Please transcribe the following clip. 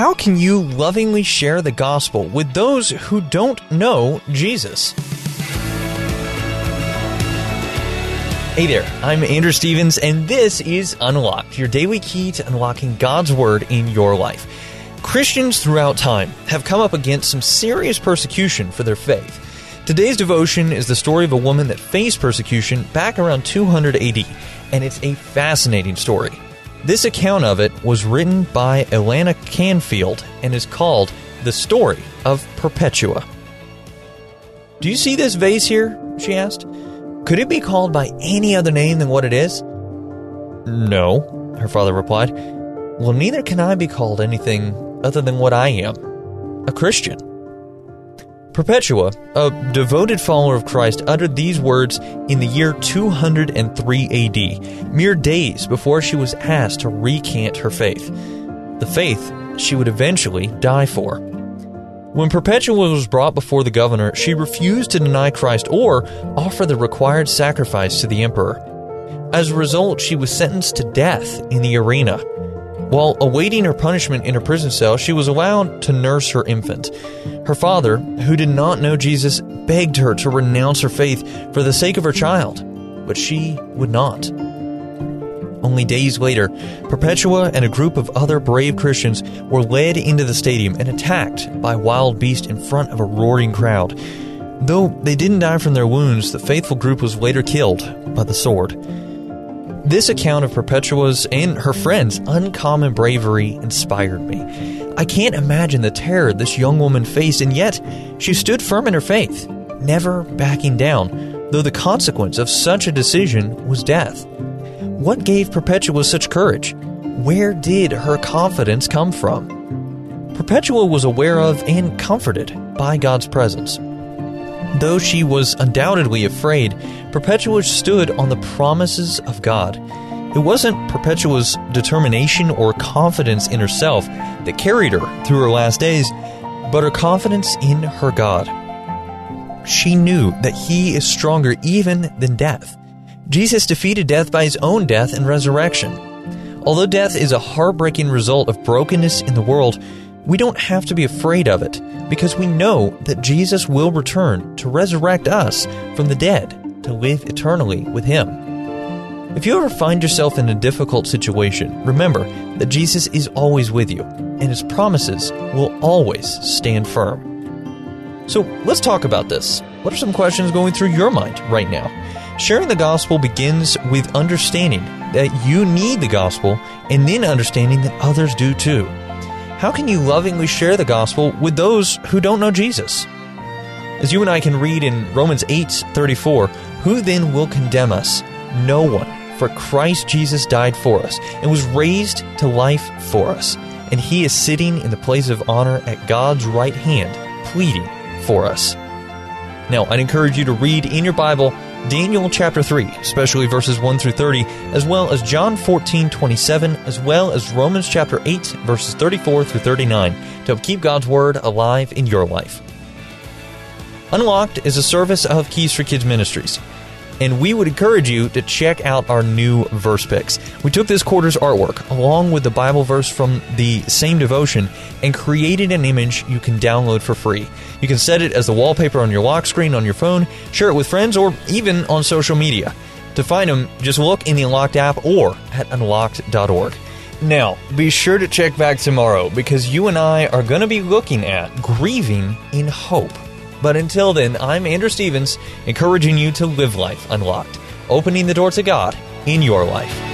How can you lovingly share the gospel with those who don't know Jesus? Hey there, I'm Andrew Stevens, and this is Unlocked, your daily key to unlocking God's Word in your life. Christians throughout time have come up against some serious persecution for their faith. Today's devotion is the story of a woman that faced persecution back around 200 AD, and it's a fascinating story. This account of it was written by Alanna Canfield and is called The Story of Perpetua. Do you see this vase here? she asked. Could it be called by any other name than what it is? No, her father replied. Well, neither can I be called anything other than what I am a Christian. Perpetua, a devoted follower of Christ, uttered these words in the year 203 AD, mere days before she was asked to recant her faith. The faith she would eventually die for. When Perpetua was brought before the governor, she refused to deny Christ or offer the required sacrifice to the emperor. As a result, she was sentenced to death in the arena. While awaiting her punishment in her prison cell, she was allowed to nurse her infant. Her father, who did not know Jesus, begged her to renounce her faith for the sake of her child, but she would not. Only days later, Perpetua and a group of other brave Christians were led into the stadium and attacked by wild beast in front of a roaring crowd. Though they didn't die from their wounds, the faithful group was later killed by the sword. This account of Perpetua's and her friends' uncommon bravery inspired me. I can't imagine the terror this young woman faced, and yet she stood firm in her faith, never backing down, though the consequence of such a decision was death. What gave Perpetua such courage? Where did her confidence come from? Perpetua was aware of and comforted by God's presence. Though she was undoubtedly afraid, Perpetua stood on the promises of God. It wasn't Perpetua's determination or confidence in herself that carried her through her last days, but her confidence in her God. She knew that He is stronger even than death. Jesus defeated death by His own death and resurrection. Although death is a heartbreaking result of brokenness in the world, we don't have to be afraid of it because we know that Jesus will return to resurrect us from the dead to live eternally with Him. If you ever find yourself in a difficult situation, remember that Jesus is always with you and His promises will always stand firm. So let's talk about this. What are some questions going through your mind right now? Sharing the gospel begins with understanding that you need the gospel and then understanding that others do too. How can you lovingly share the gospel with those who don't know Jesus? As you and I can read in Romans 8:34, who then will condemn us? No one, for Christ Jesus died for us and was raised to life for us, and he is sitting in the place of honor at God's right hand, pleading for us. Now, I'd encourage you to read in your Bible Daniel chapter 3, especially verses 1 through 30, as well as John 14, 27, as well as Romans chapter 8, verses 34 through 39, to help keep God's Word alive in your life. Unlocked is a service of Keys for Kids Ministries, and we would encourage you to check out our new verse picks. We took this quarter's artwork along with the Bible verse from the same devotion and created an image you can download for free. You can set it as the wallpaper on your lock screen on your phone, share it with friends, or even on social media. To find them, just look in the Unlocked app or at unlocked.org. Now, be sure to check back tomorrow because you and I are going to be looking at grieving in hope. But until then, I'm Andrew Stevens, encouraging you to live life unlocked, opening the door to God in your life.